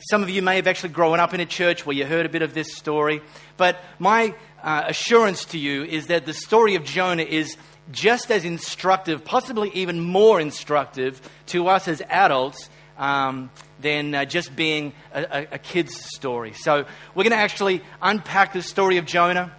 some of you may have actually grown up in a church where you heard a bit of this story. But my uh, assurance to you is that the story of Jonah is just as instructive, possibly even more instructive to us as adults um, than uh, just being a, a, kid's story. So we're going to actually unpack the story of Jonah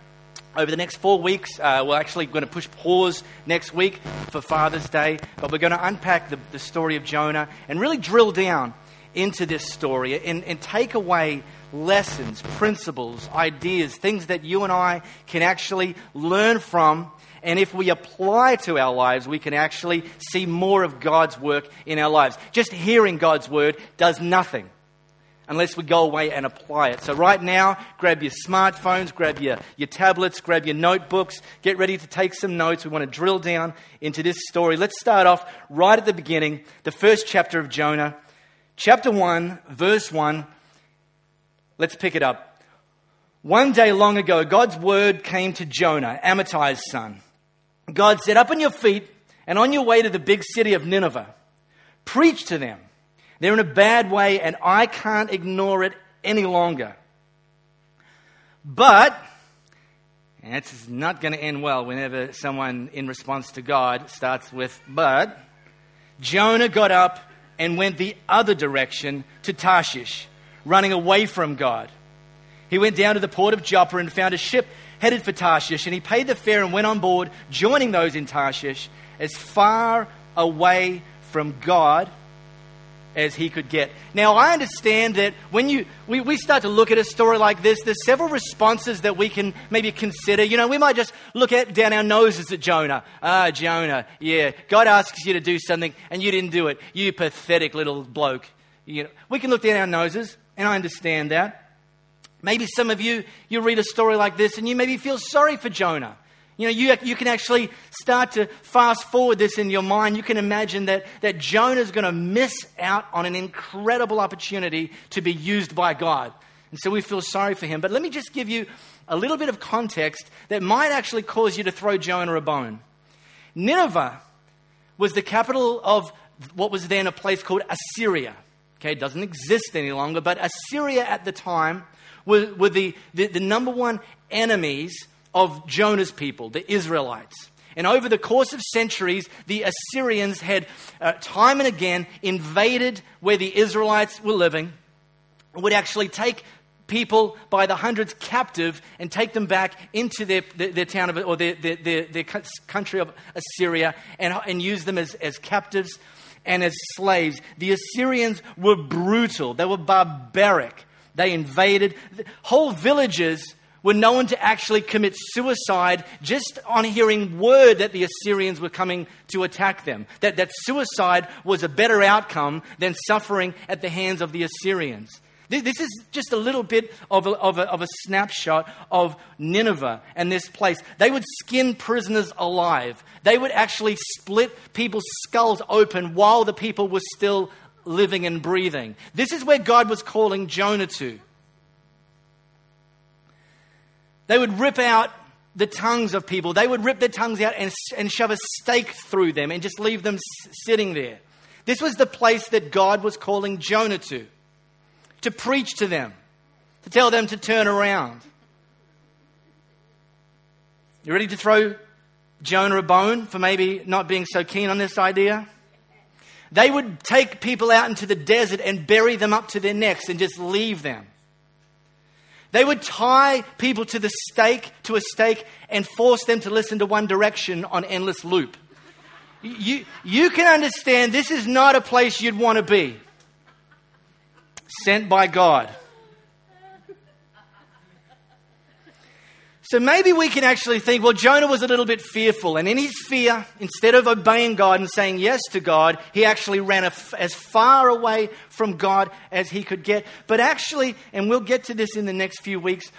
over the next four weeks. Uh, we're actually going to push pause next week for Father's Day, but we're going to unpack the, the story of Jonah and really drill down into this story and, and take away lessons, principles, ideas, things that you and I can actually learn from. And if we apply to our lives, we can actually see more of God's work in our lives. Just hearing God's word does nothing unless we go away and apply it. So, right now, grab your smartphones, grab your, your tablets, grab your notebooks, get ready to take some notes. We want to drill down into this story. Let's start off right at the beginning, the first chapter of Jonah, chapter 1, verse 1. Let's pick it up. One day long ago, God's word came to Jonah, Amittai's son. God said, Up on your feet and on your way to the big city of Nineveh, preach to them they're in a bad way, and I can't ignore it any longer. But, and it's not going to end well whenever someone in response to God starts with, but, Jonah got up and went the other direction to Tarshish, running away from God. He went down to the port of Joppa and found a ship headed for Tarshish, and he paid the fare and went on board, joining those in Tarshish as far away from God as he could get. Now, I understand that when you, we, we start to look at a story like this, there's several responses that we can maybe consider. You know, we might just look at, down our noses at Jonah. Ah, Jonah, yeah. God asks you to do something and you didn't do it. You pathetic little bloke. You know, we can look down our noses, and I understand that. Maybe some of you, you read a story like this and you maybe feel sorry for Jonah. You know, you, you can actually start to fast forward this in your mind. You can imagine that, that Jonah is going to miss out on an incredible opportunity to be used by God. And so we feel sorry for him. But let me just give you a little bit of context that might actually cause you to throw Jonah a bone. Nineveh was the capital of what was then a place called Assyria. Okay, it doesn't exist any longer, but Assyria at the time were, were the, the, the number one enemies of Jonah's people, the Israelites. And over the course of centuries, the Assyrians had uh, time and again invaded where the Israelites were living, would actually take people by the hundreds captive and take them back into their, their, their town of, or their, their, their, country of Assyria and, and use them as, as captives and as slaves. The Assyrians were brutal, they were barbaric. They invaded whole villages were known to actually commit suicide just on hearing word that the Assyrians were coming to attack them. That, that suicide was a better outcome than suffering at the hands of the Assyrians. This is just a little bit of a, of, a, of a, snapshot of Nineveh and this place. They would skin prisoners alive. They would actually split people's skulls open while the people were still living and breathing. This is where God was calling Jonah to. They would rip out the tongues of people. They would rip their tongues out and, and shove a stake through them and just leave them sitting there. This was the place that God was calling Jonah to, to preach to them, to tell them to turn around. You ready to throw Jonah a bone for maybe not being so keen on this idea? They would take people out into the desert and bury them up to their necks and just leave them. They would tie people to the stake, to a stake, and force them to listen to one direction on endless loop. You, you can understand this is not a place you'd want to be. Sent by God. So maybe we can actually think, well, Jonah was a little bit fearful, and in his fear, instead of obeying God and saying yes to God, he actually ran as far away from God as he could get. But actually, and we'll get to this in the next few weeks,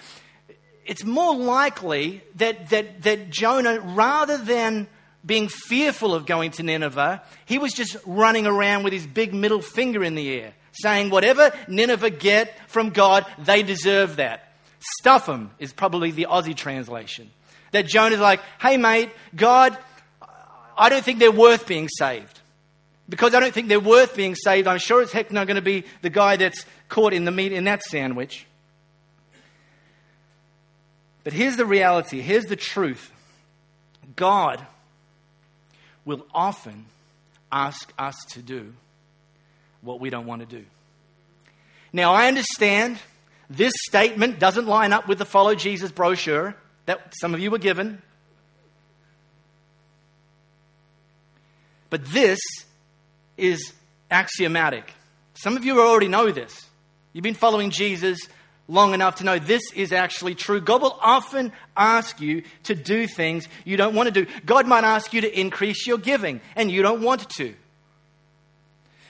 it's more likely that, that, that Jonah, rather than being fearful of going to Nineveh, he was just running around with his big middle finger in the air, saying, whatever Nineveh get from God, they deserve that. Stuff them is probably the Aussie translation. That Jonah's like, hey, mate, God, I don't think they're worth being saved. because I don't think they're worth being saved, I'm sure as heck not going to be the guy that's caught in the meat in that sandwich. But here's the reality here's the truth God will often ask us to do what we don't want to do. Now, I understand this statement doesn't line up with the Follow Jesus brochure that some of you were given. But this is axiomatic. Some of you already know this. You've been following Jesus long enough to know this is actually true. God will often ask you to do things you don't want to do. God might ask you to increase your giving, and you don't want to.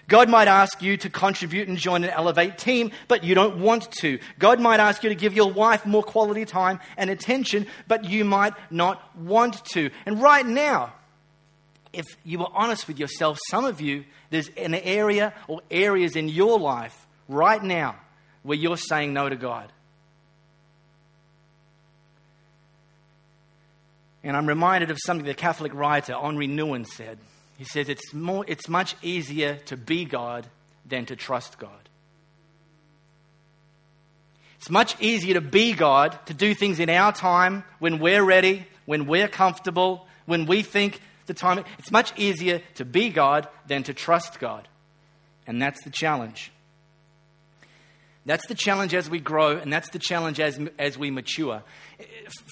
God might ask you to contribute and join an Elevate team, but you don't want to. God might ask you to give your wife more quality time and attention, but you might not want to. And right now, if you were honest with yourself, some of you, there's an area or areas in your life right now where you're saying no to God. And I'm reminded of something the Catholic writer Henri Nouwen said. He says it's, more, it's much easier to be God than to trust God. It's much easier to be God, to do things in our time, when we're ready, when we're comfortable, when we think the time. It's much easier to be God than to trust God. And that's the challenge. That's the challenge as we grow, and that's the challenge as, as we mature.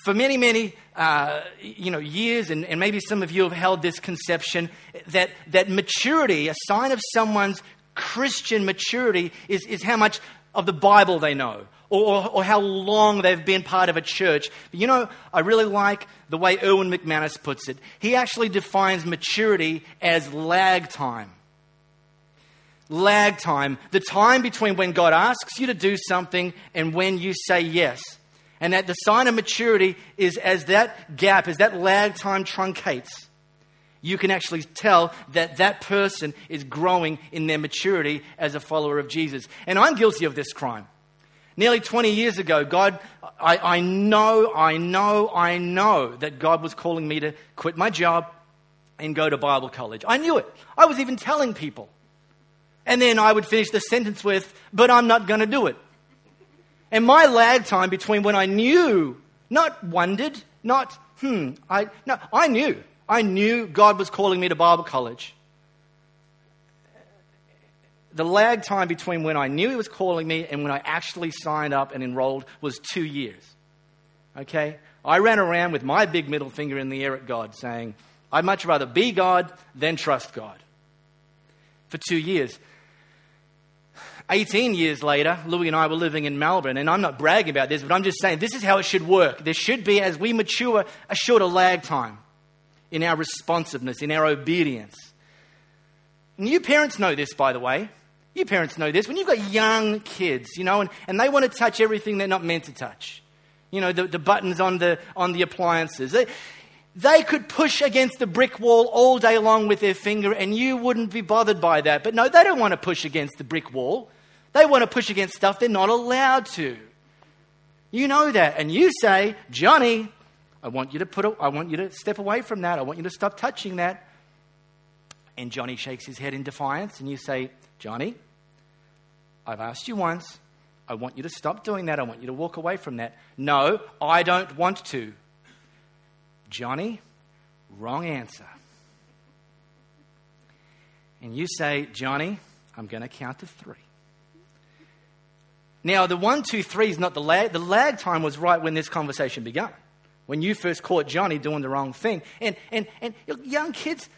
For many, many uh, you know, years, and, and maybe some of you have held this conception that, that maturity, a sign of someone's Christian maturity, is, is how much of the Bible they know. Or, or, how long they've been part of a church. But you know, I really like the way Erwin McManus puts it. He actually defines maturity as lag time lag time, the time between when God asks you to do something and when you say yes. And that the sign of maturity is as that gap, as that lag time truncates, you can actually tell that that person is growing in their maturity as a follower of Jesus. And I'm guilty of this crime. Nearly 20 years ago, God, I, I know, I know, I know that God was calling me to quit my job and go to Bible college. I knew it. I was even telling people. And then I would finish the sentence with, but I'm not going to do it. And my lag time between when I knew, not wondered, not, hmm, I, no, I knew. I knew God was calling me to Bible college. The lag time between when I knew He was calling me and when I actually signed up and enrolled was two years. Okay? I ran around with my big middle finger in the air at God saying, I'd much rather be God than trust God. For two years. 18 years later, Louis and I were living in Melbourne, and I'm not bragging about this, but I'm just saying this is how it should work. There should be, as we mature, a shorter lag time in our responsiveness, in our obedience. And you parents know this, by the way. You parents know this. When you've got young kids, you know, and, and they want to touch everything they're not meant to touch, you know, the, the buttons on the, on the appliances. They, they could push against the brick wall all day long with their finger and you wouldn't be bothered by that. But no, they don't want to push against the brick wall. They want to push against stuff they're not allowed to. You know that. And you say, Johnny, I want you to put a, I want you to step away from that. I want you to stop touching that. And Johnny shakes his head in defiance and you say, Johnny, I've asked you once. I want you to stop doing that. I want you to walk away from that. No, I don't want to. Johnny, wrong answer. And you say, Johnny, I'm going to count to three. Now, the one, two, three is not the lag. The lag time was right when this conversation began, when you first caught Johnny doing the wrong thing. And, and, and young kids,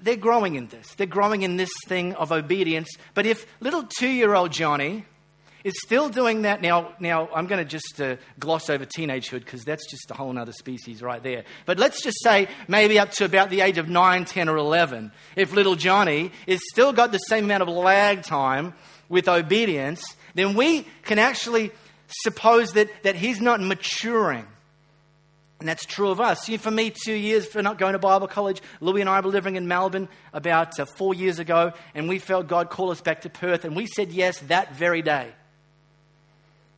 they're growing in this. They're growing in this thing of obedience. But if little two year old Johnny is still doing that. Now, now I'm going to just uh, gloss over teenagehood because that's just a whole other species right there. But let's just say maybe up to about the age of 9, 10, or 11, if little Johnny is still got the same amount of lag time with obedience, then we can actually suppose that, that he's not maturing. And that's true of us. For me, two years for not going to Bible college, Louis and I were living in Melbourne about uh, four years ago, and we felt God call us back to Perth, and we said yes that very day.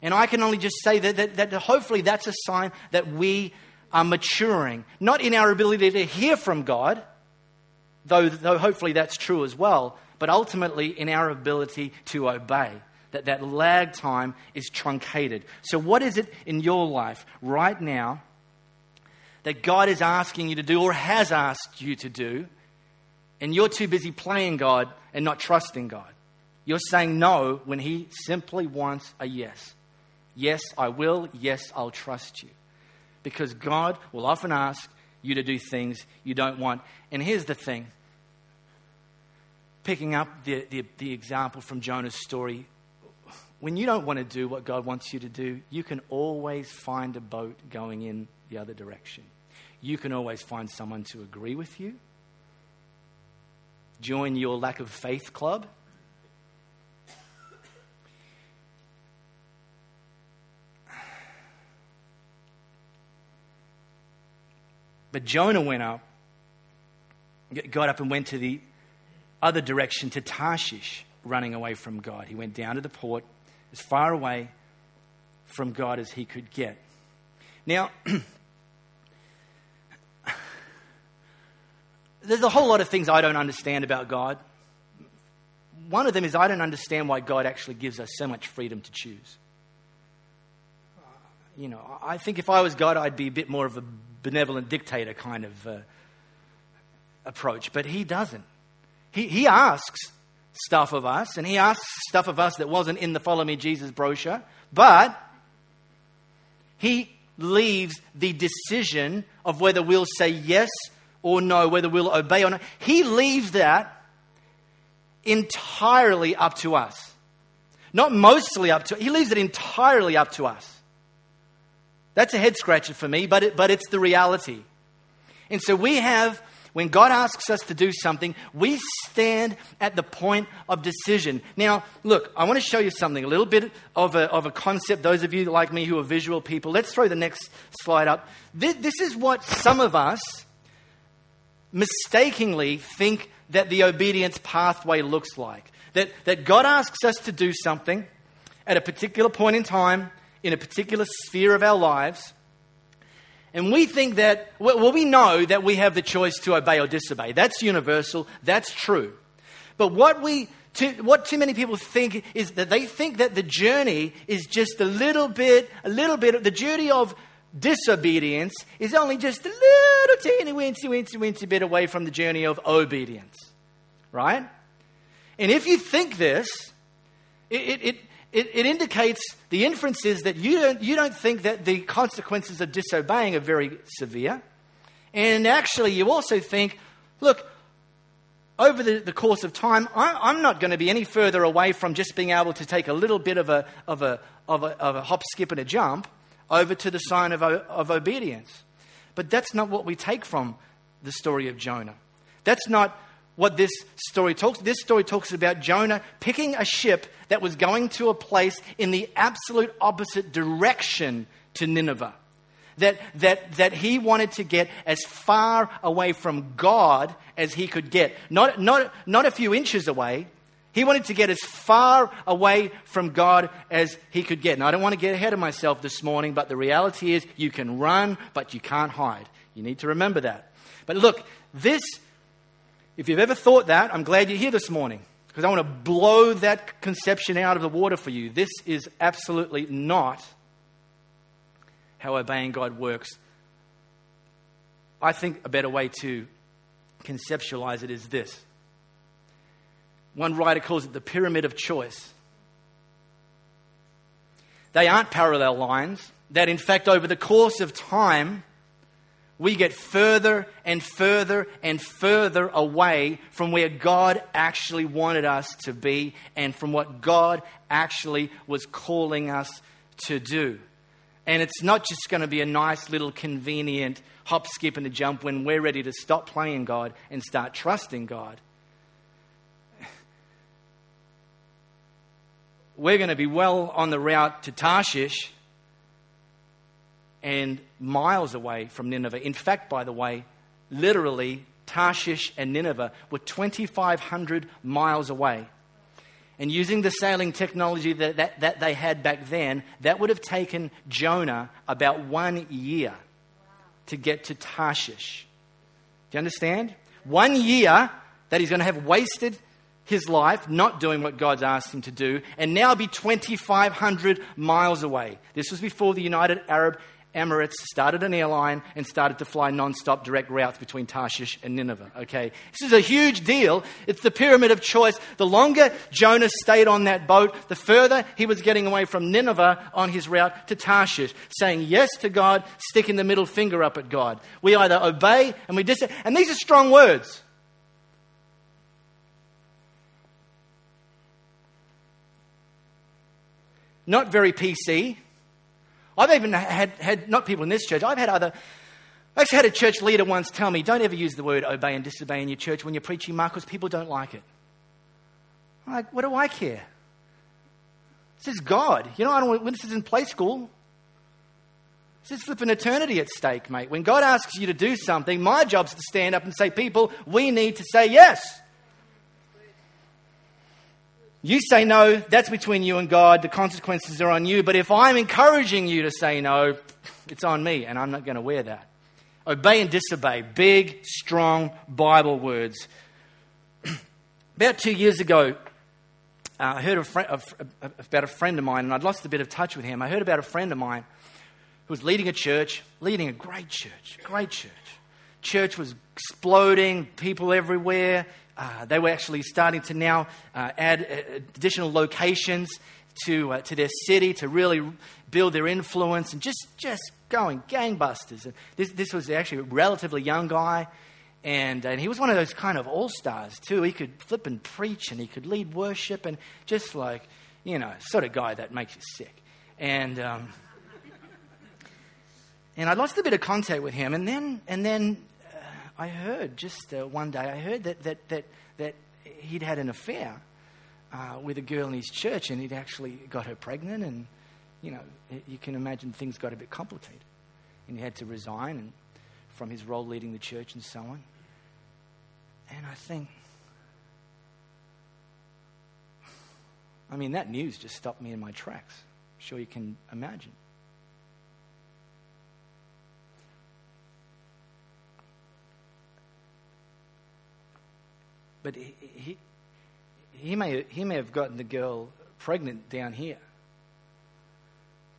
And I can only just say that, that, that hopefully that's a sign that we are maturing, not in our ability to hear from God, though, though hopefully that's true as well, but ultimately in our ability to obey. That that lag time is truncated. So, what is it in your life right now that God is asking you to do or has asked you to do, and you're too busy playing God and not trusting God? You're saying no when He simply wants a yes. Yes, I will. Yes, I'll trust you. Because God will often ask you to do things you don't want. And here's the thing picking up the, the, the, example from Jonah's story, when you don't want to do what God wants you to do, you can always find a boat going in the other direction. You can always find someone to agree with you, join your lack of faith club. But Jonah went up, got up and went to the other direction to Tarshish, running away from God. He went down to the port as far away from God as he could get. Now, there's a whole lot of things I don't understand about God. One of them is I don't understand why God actually gives us so much freedom to choose. You know, I think if I was God, I'd be a bit more of a benevolent dictator kind of uh, approach, but he doesn't. He, he asks stuff of us, and he asks stuff of us that wasn't in the Follow Me Jesus brochure, but he leaves the decision of whether we'll say yes or no, whether we'll obey or not. He leaves that entirely up to us. Not mostly up to, he leaves it entirely up to us. That's a head scratcher for me, but, it, but it's the reality. And so we have, when God asks us to do something, we stand at the point of decision. Now, look, I want to show you something, a little bit of a, of a concept. Those of you like me who are visual people, let's throw the next slide up. This, this is what some of us mistakenly think that the obedience pathway looks like. That, that God asks us to do something at a particular point in time in a particular sphere of our lives. And we think that, well, we know that we have the choice to obey or disobey. That's universal, that's true. But what we too, what too many people think is that they think that the journey is just a little bit, a little bit, the journey of disobedience is only just a little teeny weensy, weensy, weensy bit away from the journey of obedience. Right? And if you think this, it, it, it it, it, indicates the inference is that you don't, you don't think that the consequences of disobeying are very severe. And actually, you also think, look, over the, the course of time, I, am not going to be any further away from just being able to take a little bit of a, of a, of a, of a hop, skip, and a jump over to the sign of, of obedience. But that's not what we take from the story of Jonah. That's not what this story talks. This story talks about Jonah picking a ship that was going to a place in the absolute opposite direction to Nineveh. That, that, that he wanted to get as far away from God as he could get. Not, not, not a few inches away. He wanted to get as far away from God as he could get. And I don't want to get ahead of myself this morning, but the reality is you can run, but you can't hide. You need to remember that. But look, this if you've ever thought that, I'm glad you're here this morning because I want to blow that conception out of the water for you. This is absolutely not how obeying God works. I think a better way to conceptualize it is this. One writer calls it the pyramid of choice. They aren't parallel lines, that in fact, over the course of time, we get further and further and further away from where God actually wanted us to be and from what God actually was calling us to do. And it's not just going to be a nice little convenient hop, skip, and a jump when we're ready to stop playing God and start trusting God. We're going to be well on the route to Tarshish and miles away from Nineveh. In fact, by the way, literally, Tarshish and Nineveh were 2,500 miles away. And using the sailing technology that, that, that, they had back then, that would have taken Jonah about one year to get to Tarshish. Do you understand? one year that he's going to have wasted his life not doing what God's asked him to do and now be 2,500 miles away. This was before the United Arab Emirates started an airline and started to fly non-stop direct routes between Tarshish and Nineveh. Okay, this is a huge deal. It's the pyramid of choice. The longer Jonah stayed on that boat, the further he was getting away from Nineveh on his route to Tarshish, saying yes to God, sticking the middle finger up at God. We either obey and we dis. And these are strong words. Not very PC. I've even had, had, not people in this church, I've had other, I actually had a church leader once tell me, don't ever use the word obey and disobey in your church when you're preaching Marcos, people don't like it. I'm like, what do I care? This is God. You know, I don't, when this is in play school. This is flipping eternity at stake, mate. When God asks you to do something, my job's to stand up and say, people, we need to say yes. You say no, that's between you and God. The consequences are on you. But if I'm encouraging you to say no, it's on me, and I'm not going to wear that. Obey and disobey. Big, strong Bible words. About two years ago, uh, I heard a fr- about a friend of mine, and I'd lost a bit of touch with him. I heard about a friend of mine who was leading a church, leading a great church, great church. Church was exploding, people everywhere. Uh, they were actually starting to now uh, add uh, additional locations to, uh, to their city to really build their influence and just, just going gangbusters. And this, this was actually a relatively young guy, and, and he was one of those kind of all stars too. He could flip and preach, and he could lead worship, and just like, you know, sort of guy that makes you sick. And, um, and I lost a bit of contact with him, and then, and then I heard just uh, one day, I heard that, that, that, that he'd had an affair uh, with a girl in his church and he'd actually got her pregnant. And, you know, you can imagine things got a bit complicated. And he had to resign and, from his role leading the church and so on. And I think, I mean, that news just stopped me in my tracks. I'm sure you can imagine. But he, he, may, he may have gotten the girl pregnant down here.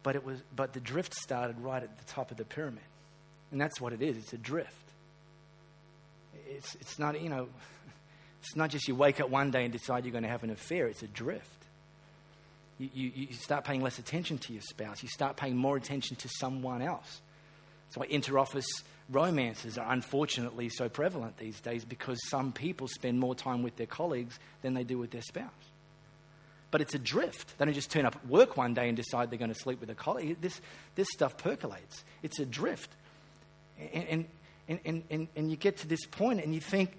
But, it was, but the drift started right at the top of the pyramid. And that's what it is it's a drift. It's, it's, not, you know, it's not just you wake up one day and decide you're going to have an affair, it's a drift. You, you, you start paying less attention to your spouse, you start paying more attention to someone else. That's why interoffice romances are unfortunately so prevalent these days because some people spend more time with their colleagues than they do with their spouse. But it's a drift. They don't just turn up at work one day and decide they're going to sleep with a colleague. This, this stuff percolates. It's a drift. And, and, and, and, and you get to this point and you think,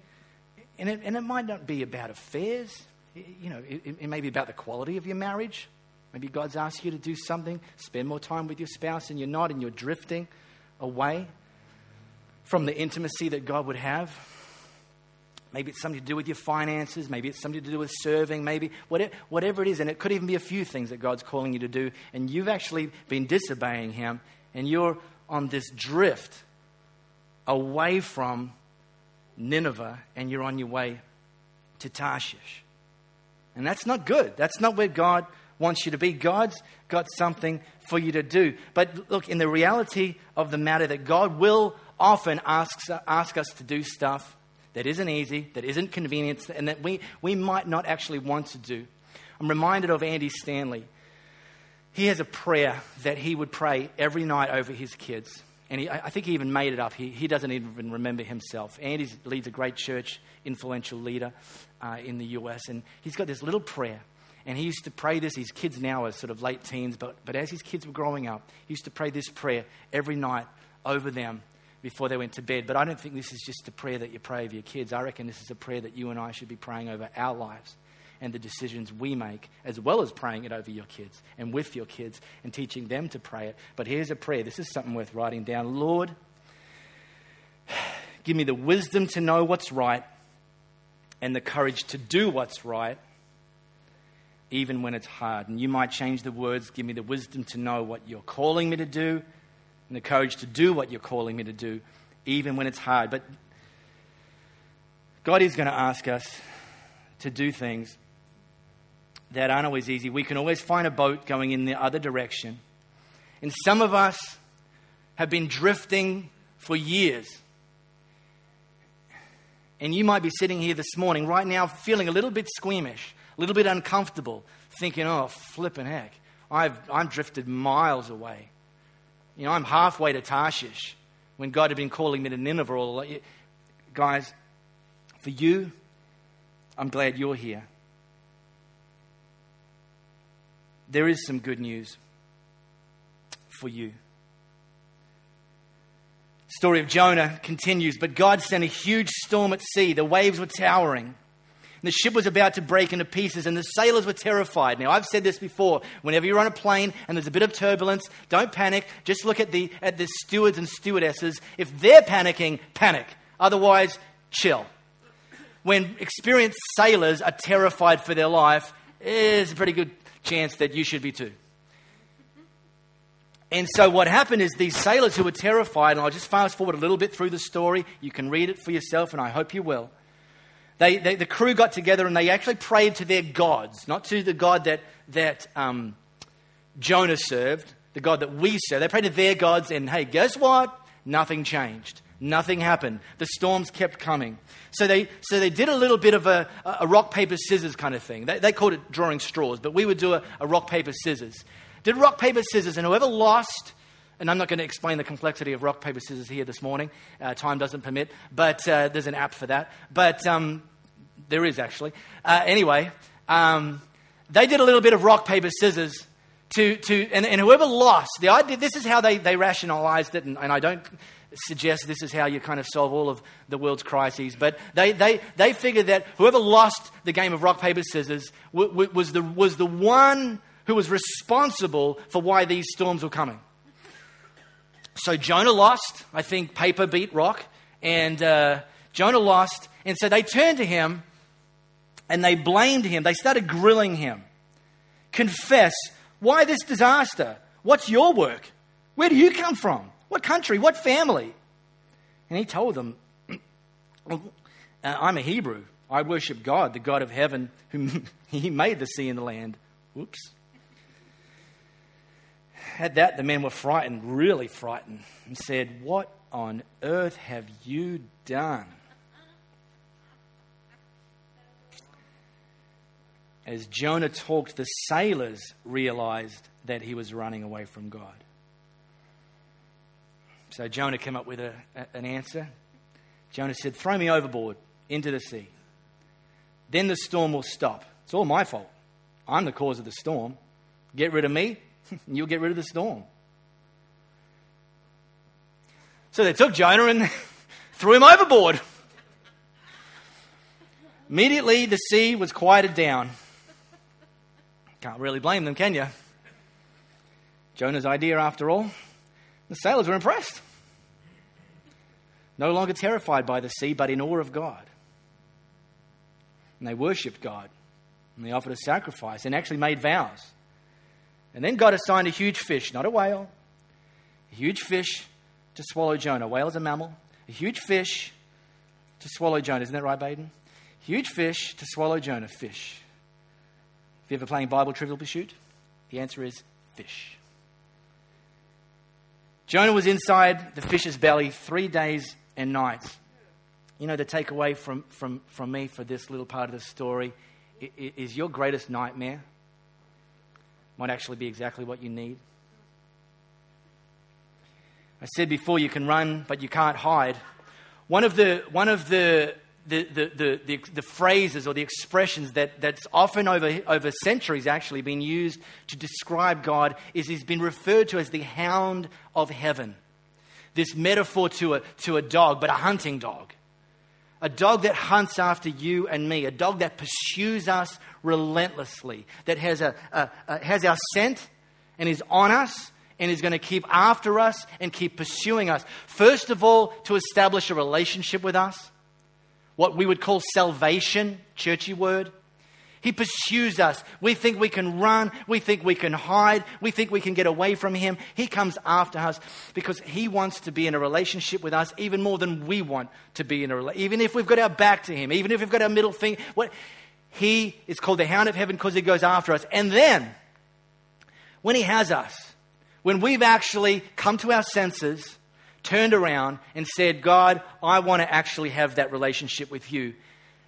and it, and it might not be about affairs. You know, it, it may be about the quality of your marriage. Maybe God's asked you to do something, spend more time with your spouse, and you're not, and you're drifting away from the intimacy that God would have. Maybe it's something to do with your finances. Maybe it's something to do with serving. Maybe whatever it is. And it could even be a few things that God's calling you to do. And you've actually been disobeying Him. And you're on this drift away from Nineveh. And you're on your way to Tarshish. And that's not good. That's not where God wants you to be. God's got something for you to do. But look, in the reality of the matter, that God will often asks, ask us to do stuff that isn't easy, that isn't convenient, and that we, we might not actually want to do. I'm reminded of Andy Stanley. He has a prayer that he would pray every night over his kids. And he, I think he even made it up. He, he doesn't even remember himself. Andy leads a great church, influential leader uh, in the US. And he's got this little prayer. And he used to pray this. His kids now are sort of late teens, but, but as his kids were growing up, he used to pray this prayer every night over them before they went to bed. But I don't think this is just a prayer that you pray of your kids. I reckon this is a prayer that you and I should be praying over our lives and the decisions we make, as well as praying it over your kids and with your kids and teaching them to pray it. But here's a prayer. This is something worth writing down. Lord, give me the wisdom to know what's right and the courage to do what's right, even when it's hard. And you might change the words give me the wisdom to know what you're calling me to do and the courage to do what you're calling me to do, even when it's hard. But God is going to ask us to do things that aren't always easy. We can always find a boat going in the other direction. And some of us have been drifting for years. And you might be sitting here this morning, right now, feeling a little bit squeamish, a little bit uncomfortable, thinking, oh, flipping heck, I've, I'm drifted miles away. You know, I'm halfway to Tarshish when God had been calling me to Nineveh. All, guys, for you, I'm glad you're here. There is some good news for you. The Story of Jonah continues, but God sent a huge storm at sea. The waves were towering. The ship was about to break into pieces, and the sailors were terrified. Now, I've said this before. Whenever you're on a plane and there's a bit of turbulence, don't panic. Just look at the, at the stewards and stewardesses. If they're panicking, panic. Otherwise, chill. When experienced sailors are terrified for their life, there's a pretty good chance that you should be too. And so what happened is these sailors who were terrified, and I'll just fast forward a little bit through the story. You can read it for yourself, and I hope you will. They, they, the crew got together and they actually prayed to their gods, not to the God that, that um, Jonah served, the God that we serve. They prayed to their gods, and hey, guess what? Nothing changed. Nothing happened. The storms kept coming. So they, so they did a little bit of a, a rock, paper, scissors kind of thing. They, they called it drawing straws, but we would do a, a rock, paper, scissors. Did rock, paper, scissors, and whoever lost, and I'm not going to explain the complexity of rock, paper, scissors here this morning. Uh, time doesn't permit, but uh, there's an app for that. But um, there is actually. Uh, anyway, um, they did a little bit of rock, paper, scissors. To, to, and, and whoever lost, the idea, this is how they, they rationalized it, and, and I don't suggest this is how you kind of solve all of the world's crises. But they, they, they figured that whoever lost the game of rock, paper, scissors w- w- was, the, was the one who was responsible for why these storms were coming. So Jonah lost. I think paper beat rock. And uh, Jonah lost. And so they turned to him and they blamed him. They started grilling him. Confess. Why this disaster? What's your work? Where do you come from? What country? What family? And he told them, I'm a Hebrew. I worship God, the God of heaven, whom he made the sea and the land. Whoops. At that, the men were frightened, really frightened, and said, What on earth have you done? As Jonah talked, the sailors realized that he was running away from God. So Jonah came up with a, a, an answer. Jonah said, Throw me overboard into the sea. Then the storm will stop. It's all my fault. I'm the cause of the storm. Get rid of me, you'll get rid of the storm. So they took Jonah and threw him overboard. Immediately, the sea was quieted down. Can't really blame them, can you? Jonah's idea, after all. The sailors were impressed. No longer terrified by the sea, but in awe of God. And they worshipped God. And they offered a sacrifice and actually made vows. And then God assigned a huge fish, not a whale, a huge fish to swallow Jonah. A whale is a mammal. A huge fish to swallow Jonah. Isn't that right, Baden? Huge fish to swallow Jonah. Fish. If you're ever playing Bible Trivial Pursuit, the answer is fish. Jonah was inside the fish's belly three days and nights. You know, the takeaway from, from, from me for this little part of the story is your greatest nightmare might actually be exactly what you need. I said before, you can run, but you can't hide. One of the, one of the, the, the, the, the, phrases or the expressions that, that's often over, over centuries actually been used to describe God is he's been referred to as the hound of heaven. This metaphor to a, to a dog, but a hunting dog. A dog that hunts after you and me, a dog that pursues us relentlessly, that has, a, a, a has our scent and is on us and is going to keep after us and keep pursuing us. First of all, to establish a relationship with us, what we would call salvation, churchy word. He pursues us. We think we can run. We think we can hide. We think we can get away from Him. He comes after us because He wants to be in a relationship with us even more than we want to be in a relationship. Even if we've got our back to Him, even if we've got our middle finger. What, he is called the Hound of Heaven because He goes after us. And then, when He has us, when we've actually come to our senses, turned around, and said, God, I want to actually have that relationship with you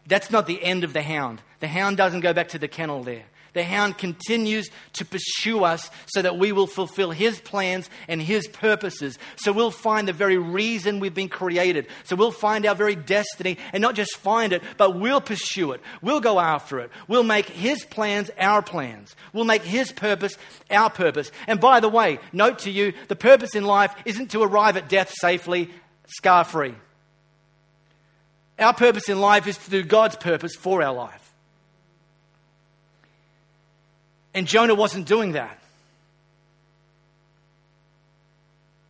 that's not the end of the hound. The hound doesn't go back to the kennel there. The hound continues to pursue us so that we will fulfill his plans and his purposes. So we'll find the very reason we've been created. So we'll find our very destiny and not just find it, but we'll pursue it. We'll go after it. We'll make his plans our plans. We'll make his purpose our purpose. And by the way, note to you, the purpose in life isn't to arrive at death safely, scar free. Our purpose in life is to do God's purpose for our life. And Jonah wasn't doing that.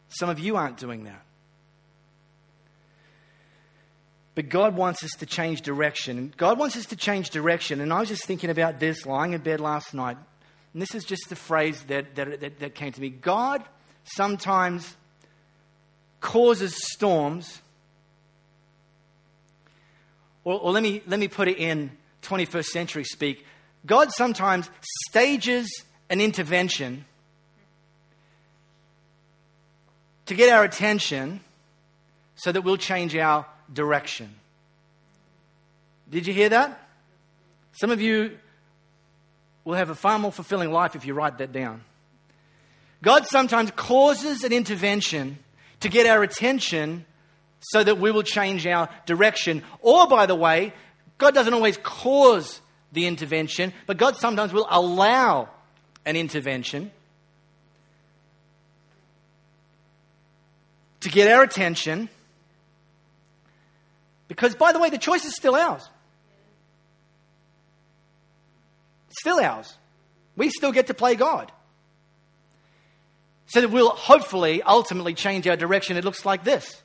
Some of you aren't doing that. But God wants us to change direction. God wants us to change direction. And I was just thinking about this lying in bed last night. And this is just the phrase that, that, that, that came to me. God sometimes causes storms or, or let, me, let me put it in 21st century speak. God sometimes stages an intervention to get our attention so that we'll change our direction. Did you hear that? Some of you will have a far more fulfilling life if you write that down. God sometimes causes an intervention to get our attention so that we will change our direction. Or, by the way, God doesn't always cause the intervention, but God sometimes will allow an intervention to get our attention. Because, by the way, the choice is still ours. still ours. We still get to play God. So that we'll hopefully ultimately change our direction. It looks like this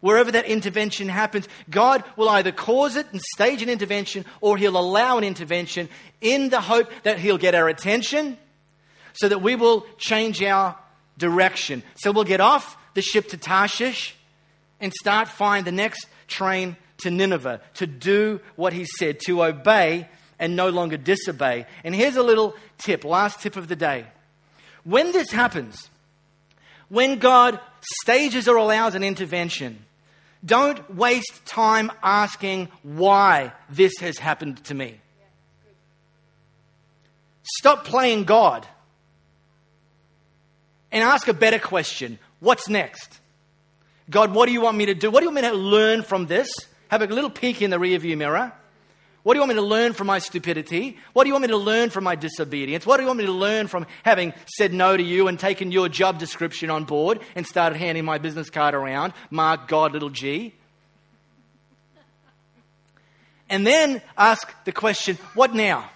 wherever that intervention happens, God will either cause it and stage an intervention or He'll allow an intervention in the hope that He'll get our attention so that we will change our direction. So we'll get off the ship to Tarshish and start find the next train to Nineveh to do what He said, to obey and no longer disobey. And here's a little tip, last tip of the day. When this happens, when God stages or allows an intervention, don't waste time asking why this has happened to me. Stop playing God and ask a better question What's next? God, what do you want me to do? What do you want me to learn from this? Have a little peek in the rearview mirror. What do you want me to learn from my stupidity? What do you want me to learn from my disobedience? What do you want me to learn from having said no to you and taken your job description on board and started handing my business card around? Mark God, little g. And then ask the question, what now?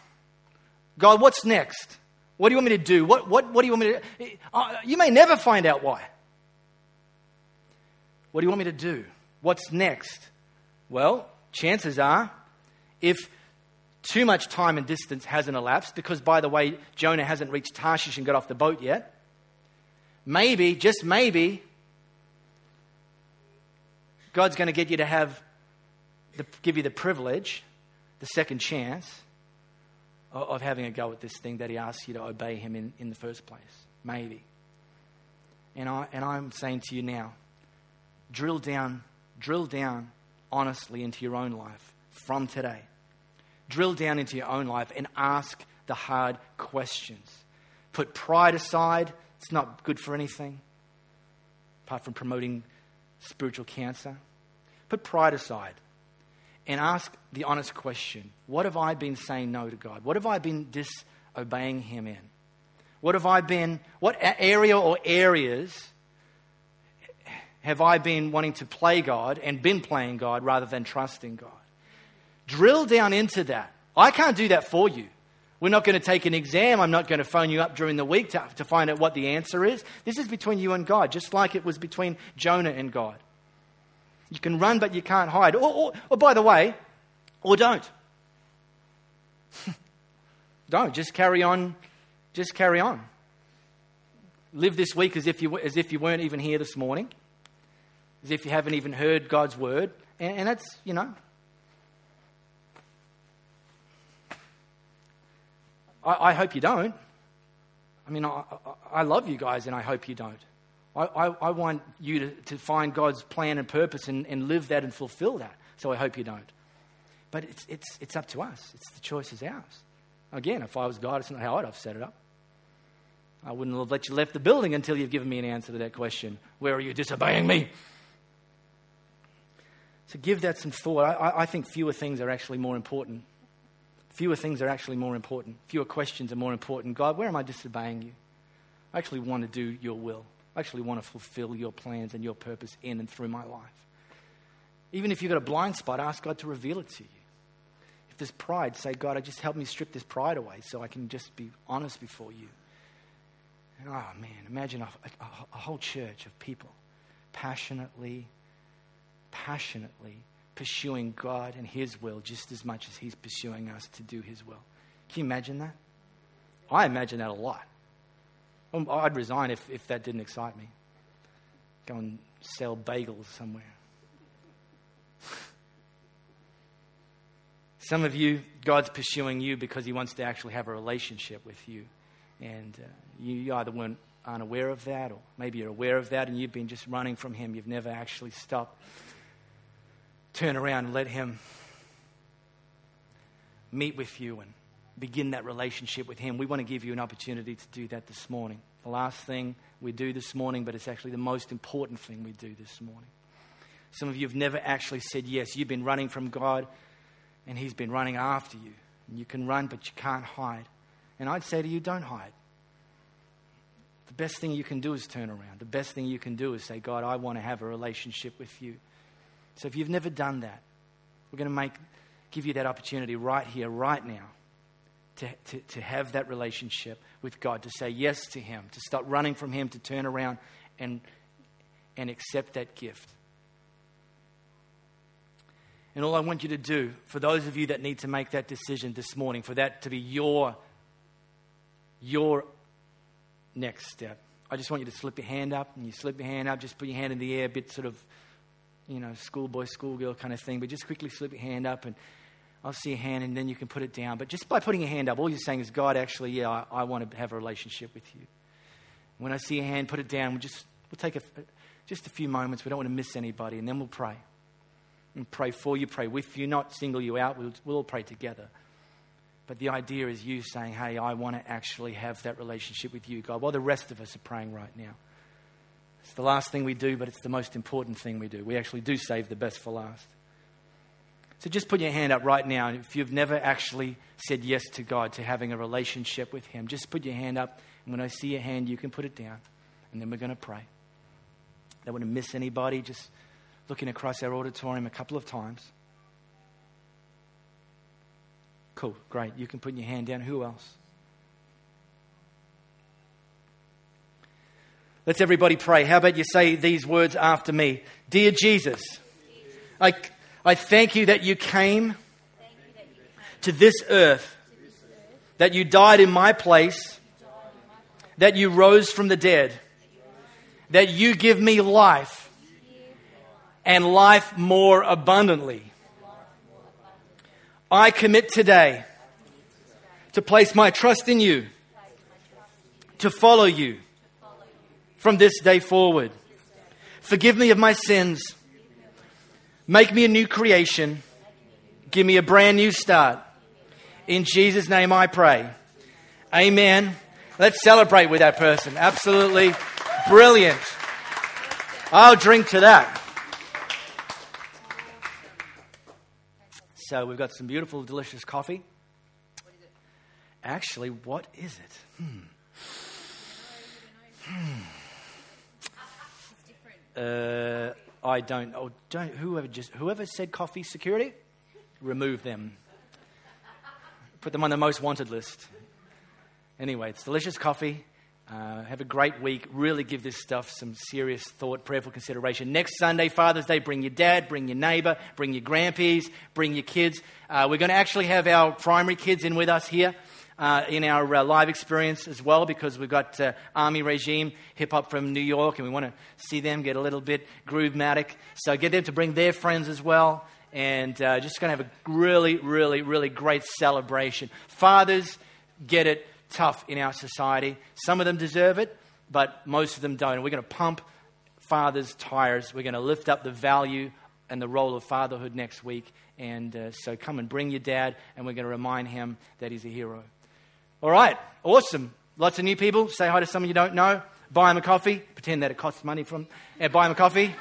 God, what's next? What do you want me to do? What, what, what do you want me to uh, You may never find out why. What do you want me to do? What's next? Well, chances are if too much time and distance hasn't elapsed, because by the way, Jonah hasn't reached Tarshish and got off the boat yet, maybe, just maybe, God's going to get you to have, the, give you the privilege, the second chance of, of having a go at this thing that He asks you to obey Him in, in the first place. Maybe. And, I, and I'm saying to you now, drill down, drill down honestly into your own life from today drill down into your own life and ask the hard questions. Put pride aside, it's not good for anything apart from promoting spiritual cancer. Put pride aside and ask the honest question What have I been saying no to God? What have I been disobeying Him in? What have I been, what area or areas have I been wanting to play God and been playing God rather than trusting God? Drill down into that. I can't do that for you. We're not going to take an exam. I'm not going to phone you up during the week to, to find out what the answer is. This is between you and God, just like it was between Jonah and God. You can run, but you can't hide. Or, or, or by the way, or don't. don't. Just carry on. Just carry on. Live this week as if you, as if you weren't even here this morning, as if you haven't even heard God's word. And, and that's, you know, I, I hope you don't. I mean, I, I, love you guys, and I hope you don't. I, I, want you to, to find God's plan and purpose and, and live that and fulfill that. So I hope you don't. But it's, it's, it's up to us. It's the choice is ours. Again, if I was God, it's not how I'd have set it up. I wouldn't have let you left the building until you've given me an answer to that question. Where are you disobeying me? So give that some thought. I, I think fewer things are actually more important Fewer things are actually more important. Fewer questions are more important. God, where am I disobeying you? I actually want to do your will. I actually want to fulfill your plans and your purpose in and through my life. Even if you've got a blind spot, ask God to reveal it to you. If there's pride, say, God, I just help me strip this pride away so I can just be honest before you. And, oh, man, imagine a, a, a whole church of people passionately, passionately pursuing God and His will just as much as He's pursuing us to do His will. Can you imagine that? I imagine that a lot. Um, I'd resign if, if that didn't excite me. Go and sell bagels somewhere. Some of you, God's pursuing you because He wants to actually have a relationship with you. And uh, you either weren't, aren't aware of that, or maybe you're aware of that and you've been just running from Him. You've never actually stopped turn around and let Him meet with you and begin that relationship with Him. We want to give you an opportunity to do that this morning. The last thing we do this morning, but it's actually the most important thing we do this morning. Some of you have never actually said yes. You've been running from God, and He's been running after you. And you can run, but you can't hide. And I'd say to you, don't hide. The best thing you can do is turn around. The best thing you can do is say, God, I want to have a relationship with you. So if you've never done that, we're going to make, give you that opportunity right here, right now, to, to, to have that relationship with God, to say yes to Him, to stop running from Him, to turn around and, and accept that gift. And all I want you to do, for those of you that need to make that decision this morning, for that to be your, your next step, I just want you to slip your hand up. And you slip your hand up, just put your hand in the air, a bit sort of you know, schoolboy, schoolgirl kind of thing, but just quickly slip your hand up and I'll see a hand and then you can put it down. But just by putting your hand up, all you're saying is, God, actually, yeah, I, I want to have a relationship with you. When I see a hand, put it down. We'll just we'll take a, just a few moments. We don't want to miss anybody, and then we'll pray. And pray for you, pray with you, not single you out. We'll, we'll all pray together. But the idea is you saying, hey, I want to actually have that relationship with you, God, while the rest of us are praying right now. It's the last thing we do, but it's the most important thing we do. We actually do save the best for last. So just put your hand up right now. If you've never actually said yes to God, to having a relationship with Him, just put your hand up. And when I see your hand, you can put it down. And then we're going to pray. Don't want to miss anybody. Just looking across our auditorium a couple of times. Cool, great. You can put your hand down. Who else? Let's everybody pray. How about you say these words after me? Dear Jesus, I, I thank you that you came to this earth, that you died in my place, that you rose from the dead, that you give me life and life more abundantly. I commit today to place my trust in you, to follow you from this day forward. Forgive me of my sins. Make me a new creation. Give me a brand new start. In Jesus' name I pray. Amen. Let's celebrate with that person. Absolutely brilliant. I'll drink to that. So we've got some beautiful, delicious coffee. Actually, what is it? Hmm. Uh, I don't, oh, don't, whoever just, whoever said coffee security, remove them. Put them on the most wanted list. Anyway, it's delicious coffee. Uh, have a great week. Really give this stuff some serious thought, prayerful consideration. Next Sunday, Father's Day, bring your dad, bring your neighbor, bring your grandpeas, bring your kids. Uh, we're going to actually have our primary kids in with us here. Uh, in our uh, live experience as well, because we've got uh, Army Regime hip hop from New York, and we want to see them get a little bit groove-matic. So get them to bring their friends as well, and uh, just going to have a really, really, really great celebration. Fathers get it tough in our society. Some of them deserve it, but most of them don't. We're going to pump fathers' tires. We're going to lift up the value and the role of fatherhood next week. And uh, so come and bring your dad, and we're going to remind him that he's a hero. All right, awesome. Lots of new people. Say hi to someone you don't know. Buy them a coffee. Pretend that it costs money from. Yeah, buy them a coffee.